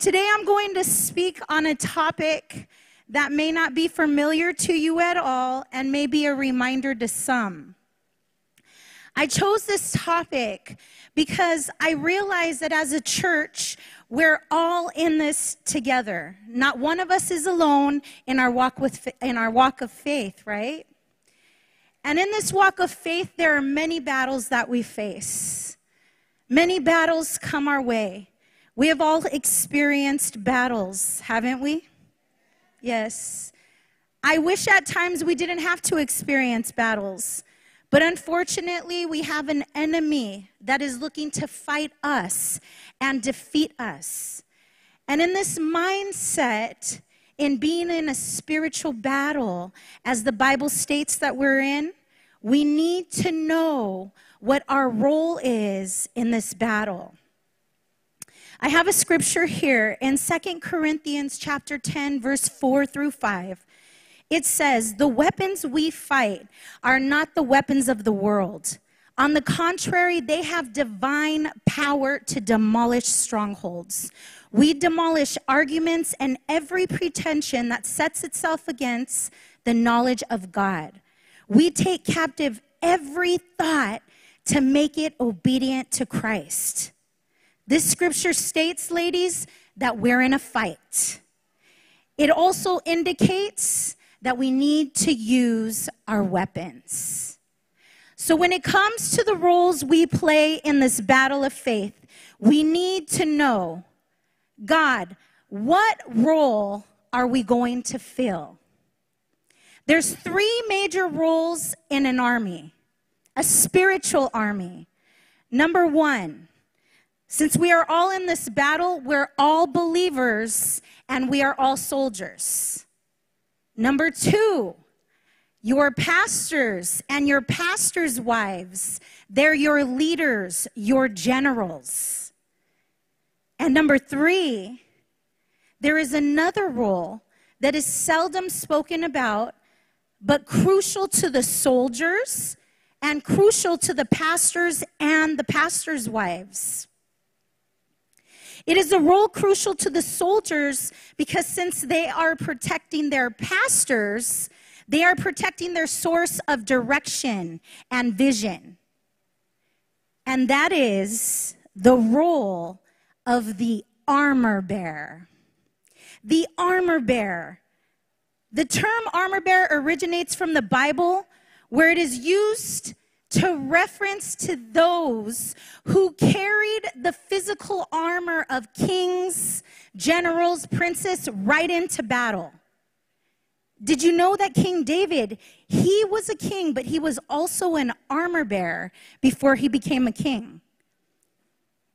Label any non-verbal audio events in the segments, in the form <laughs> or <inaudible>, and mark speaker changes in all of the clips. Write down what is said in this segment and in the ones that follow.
Speaker 1: Today I'm going to speak on a topic that may not be familiar to you at all and may be a reminder to some. I chose this topic because I realize that as a church, we're all in this together. Not one of us is alone in our walk with in our walk of faith, right? And in this walk of faith, there are many battles that we face. Many battles come our way. We have all experienced battles, haven't we? Yes. I wish at times we didn't have to experience battles. But unfortunately, we have an enemy that is looking to fight us and defeat us. And in this mindset, in being in a spiritual battle, as the Bible states that we're in, we need to know what our role is in this battle. I have a scripture here in Second Corinthians chapter 10 verse 4 through 5. It says, "The weapons we fight are not the weapons of the world. On the contrary, they have divine power to demolish strongholds. We demolish arguments and every pretension that sets itself against the knowledge of God. We take captive every thought to make it obedient to Christ." This scripture states, ladies, that we're in a fight. It also indicates that we need to use our weapons. So, when it comes to the roles we play in this battle of faith, we need to know God, what role are we going to fill? There's three major roles in an army, a spiritual army. Number one, since we are all in this battle, we're all believers and we are all soldiers. Number two, your pastors and your pastors' wives, they're your leaders, your generals. And number three, there is another role that is seldom spoken about, but crucial to the soldiers and crucial to the pastors and the pastors' wives. It is a role crucial to the soldiers because since they are protecting their pastors, they are protecting their source of direction and vision. And that is the role of the armor bearer. The armor bearer. The term armor bearer originates from the Bible, where it is used to reference to those who carried the physical armor of kings, generals, princes right into battle. Did you know that King David, he was a king, but he was also an armor bearer before he became a king?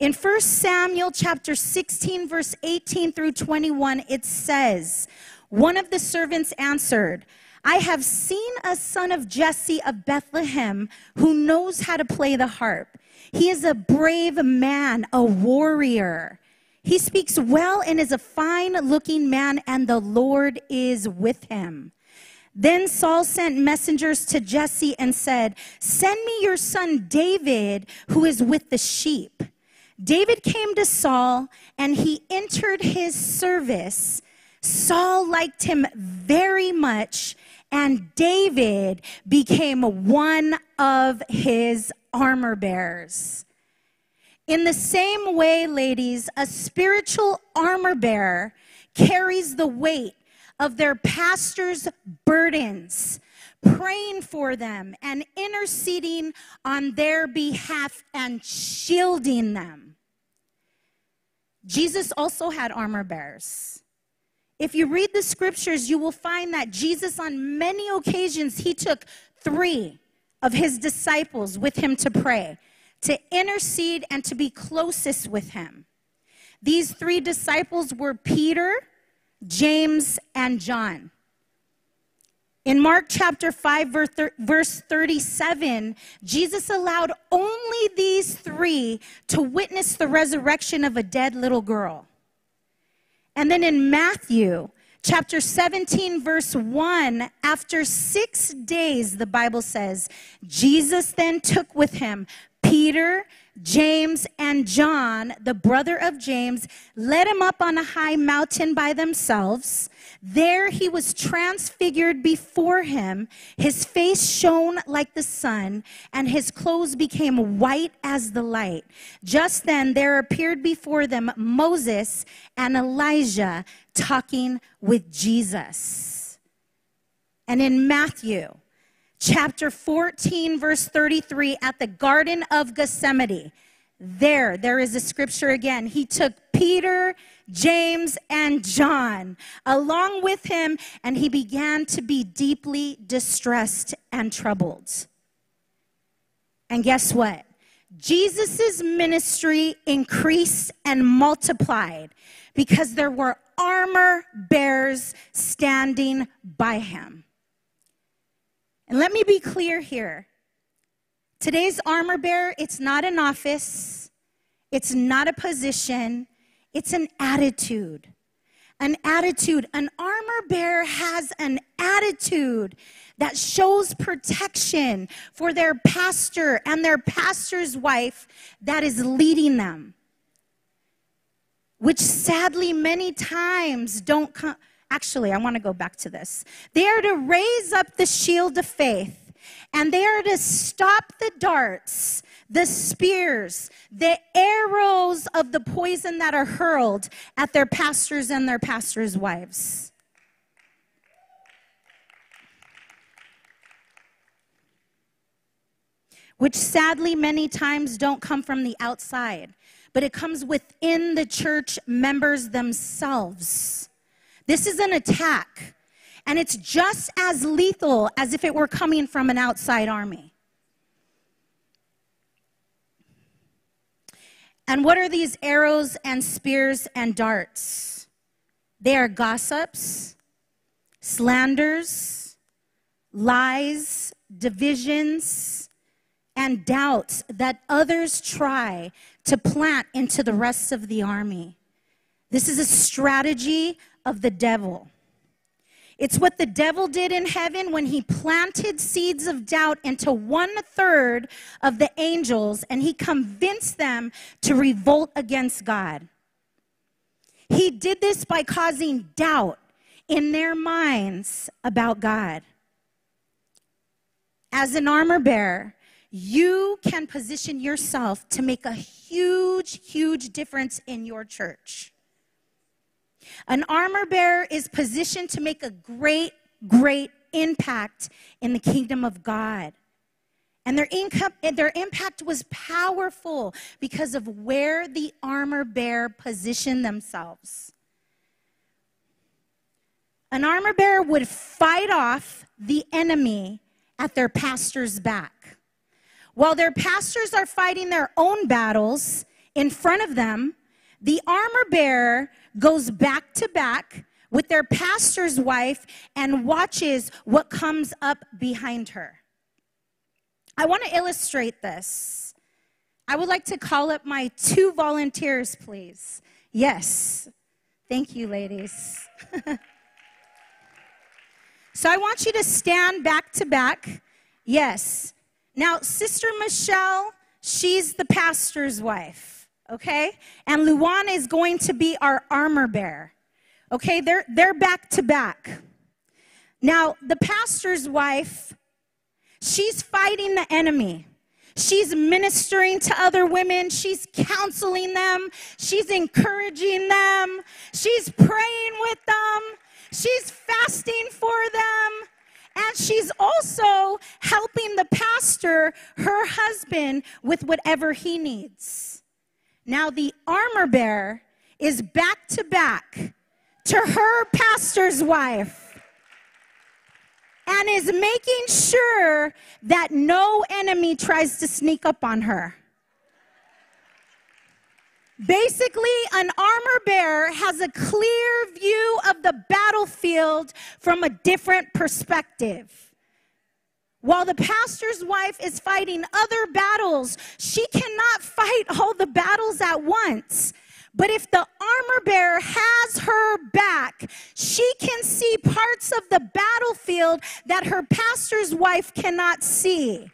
Speaker 1: In 1 Samuel chapter 16 verse 18 through 21 it says, one of the servants answered, I have seen a son of Jesse of Bethlehem who knows how to play the harp. He is a brave man, a warrior. He speaks well and is a fine looking man, and the Lord is with him. Then Saul sent messengers to Jesse and said, Send me your son David, who is with the sheep. David came to Saul, and he entered his service. Saul liked him very much and David became one of his armor bearers. In the same way, ladies, a spiritual armor bearer carries the weight of their pastor's burdens, praying for them and interceding on their behalf and shielding them. Jesus also had armor bearers. If you read the scriptures, you will find that Jesus, on many occasions, he took three of his disciples with him to pray, to intercede, and to be closest with him. These three disciples were Peter, James, and John. In Mark chapter 5, verse 37, Jesus allowed only these three to witness the resurrection of a dead little girl. And then in Matthew chapter 17, verse 1, after six days, the Bible says, Jesus then took with him Peter, James, and John, the brother of James, led him up on a high mountain by themselves. There he was transfigured before him. His face shone like the sun, and his clothes became white as the light. Just then there appeared before them Moses and Elijah talking with Jesus. And in Matthew, chapter 14, verse 33, at the Garden of Gethsemane. There, there is a scripture again. He took Peter, James, and John along with him, and he began to be deeply distressed and troubled. And guess what? Jesus' ministry increased and multiplied because there were armor bearers standing by him. And let me be clear here. Today's armor bearer, it's not an office, it's not a position, it's an attitude. An attitude. An armor bearer has an attitude that shows protection for their pastor and their pastor's wife that is leading them, which sadly many times don't come Actually, I want to go back to this. They are to raise up the shield of faith, and they are to stop the darts, the spears, the arrows of the poison that are hurled at their pastors and their pastors' wives. Which sadly, many times don't come from the outside, but it comes within the church members themselves. This is an attack, and it's just as lethal as if it were coming from an outside army. And what are these arrows and spears and darts? They are gossips, slanders, lies, divisions, and doubts that others try to plant into the rest of the army. This is a strategy of the devil. It's what the devil did in heaven when he planted seeds of doubt into one third of the angels and he convinced them to revolt against God. He did this by causing doubt in their minds about God. As an armor bearer, you can position yourself to make a huge, huge difference in your church. An armor bearer is positioned to make a great, great impact in the kingdom of God. And their, income, their impact was powerful because of where the armor bearer positioned themselves. An armor bearer would fight off the enemy at their pastor's back. While their pastors are fighting their own battles in front of them, the armor bearer goes back to back with their pastor's wife and watches what comes up behind her. I want to illustrate this. I would like to call up my two volunteers, please. Yes. Thank you, ladies. <laughs> so I want you to stand back to back. Yes. Now, Sister Michelle, she's the pastor's wife okay? And Luana is going to be our armor bearer. Okay, they're, they're back to back. Now, the pastor's wife, she's fighting the enemy. She's ministering to other women. She's counseling them. She's encouraging them. She's praying with them. She's fasting for them. And she's also helping the pastor, her husband, with whatever he needs. Now the armor bearer is back to back to her pastor's wife and is making sure that no enemy tries to sneak up on her. Basically, an armor bearer has a clear view of the battlefield from a different perspective. While the pastor's wife is fighting other battles, she cannot fight all the battles at once. But if the armor bearer has her back, she can see parts of the battlefield that her pastor's wife cannot see.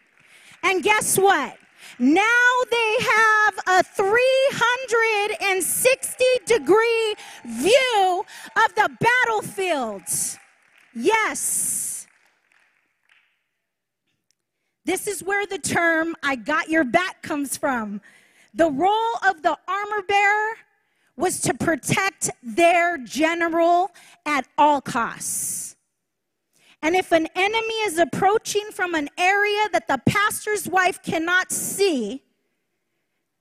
Speaker 1: And guess what? Now they have a 360 degree view of the battlefield. Yes. This is where the term I got your back comes from. The role of the armor bearer was to protect their general at all costs. And if an enemy is approaching from an area that the pastor's wife cannot see,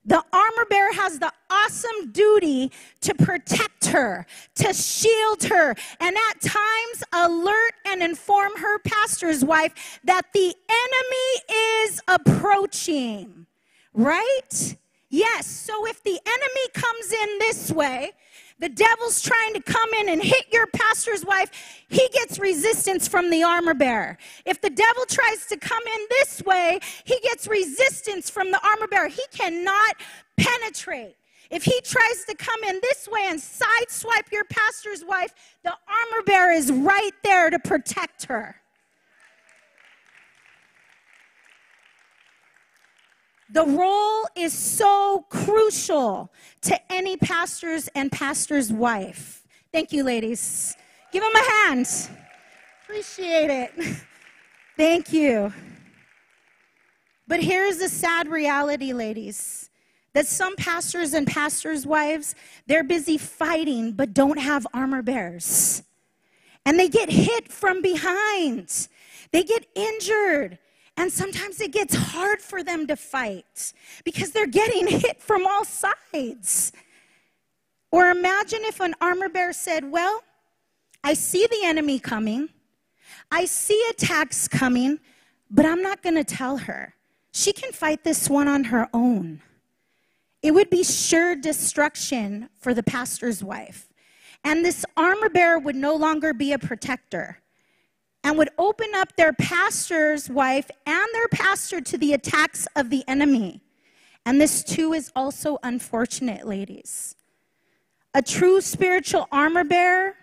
Speaker 1: the armor bearer has the awesome duty to protect her, to shield her, and at times alert and inform her pastor's wife that the enemy is approaching. Right? Yes, so if the enemy comes in this way, the devil's trying to come in and hit your pastor's wife, he gets resistance from the armor bearer. If the devil tries to come in this way, he gets resistance from the armor bearer. He cannot penetrate. If he tries to come in this way and sideswipe your pastor's wife, the armor bearer is right there to protect her. The role is so crucial to any pastor's and pastor's wife. Thank you, ladies. Give them a hand. Appreciate it. <laughs> Thank you. But here's the sad reality, ladies that some pastors and pastors' wives, they're busy fighting but don't have armor bearers. And they get hit from behind, they get injured. And sometimes it gets hard for them to fight because they're getting <laughs> hit from all sides. Or imagine if an armor bearer said, Well, I see the enemy coming, I see attacks coming, but I'm not going to tell her. She can fight this one on her own. It would be sure destruction for the pastor's wife. And this armor bearer would no longer be a protector and would open up their pastor's wife and their pastor to the attacks of the enemy. And this too is also unfortunate, ladies. A true spiritual armor bearer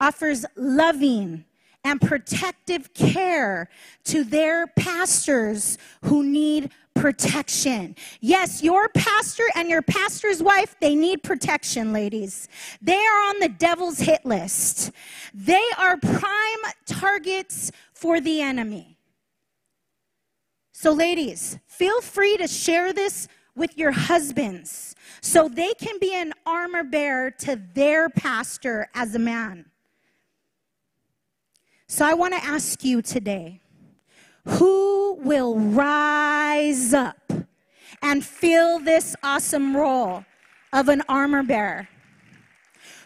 Speaker 1: offers loving and protective care to their pastors who need protection. Yes, your pastor and your pastor's wife, they need protection, ladies. They are on the devil's hit list. They are prime targets for the enemy. So, ladies, feel free to share this with your husbands so they can be an armor bearer to their pastor as a man. So, I want to ask you today who will rise up and fill this awesome role of an armor bearer?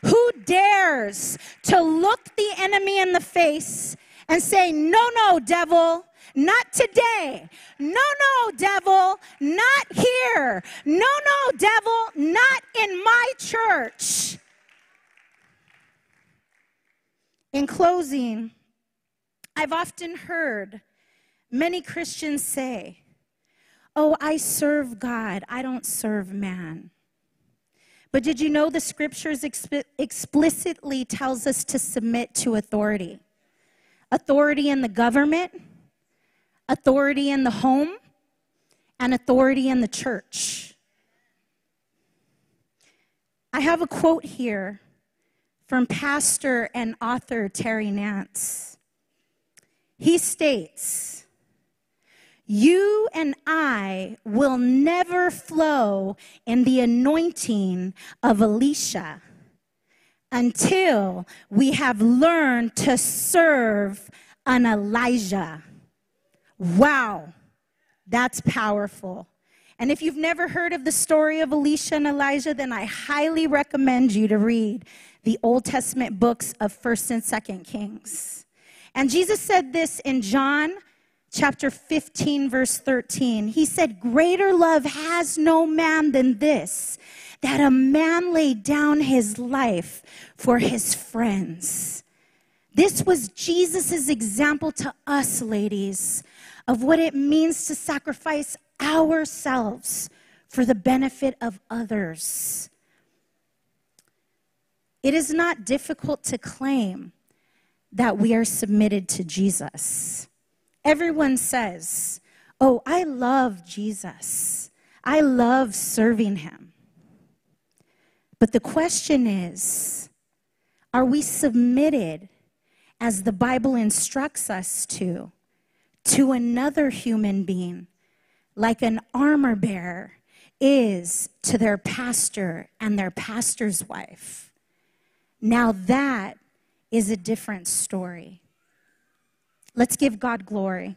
Speaker 1: Who dares to look the enemy in the face and say, No, no, devil, not today. No, no, devil, not here. No, no, devil, not in my church. In closing, I've often heard Many Christians say, Oh, I serve God, I don't serve man. But did you know the scriptures exp- explicitly tells us to submit to authority? Authority in the government, authority in the home, and authority in the church. I have a quote here from pastor and author Terry Nance. He states, you and I will never flow in the anointing of Elisha until we have learned to serve an Elijah. Wow, that's powerful. And if you've never heard of the story of Elisha and Elijah, then I highly recommend you to read the Old Testament books of 1st and 2nd Kings. And Jesus said this in John chapter 15, verse 13. He said, Greater love has no man than this, that a man lay down his life for his friends. This was Jesus' example to us, ladies, of what it means to sacrifice ourselves for the benefit of others. It is not difficult to claim that we are submitted to Jesus. Everyone says, Oh, I love Jesus. I love serving him. But the question is are we submitted as the Bible instructs us to, to another human being, like an armor bearer is to their pastor and their pastor's wife? Now that is a different story. Let's give God glory.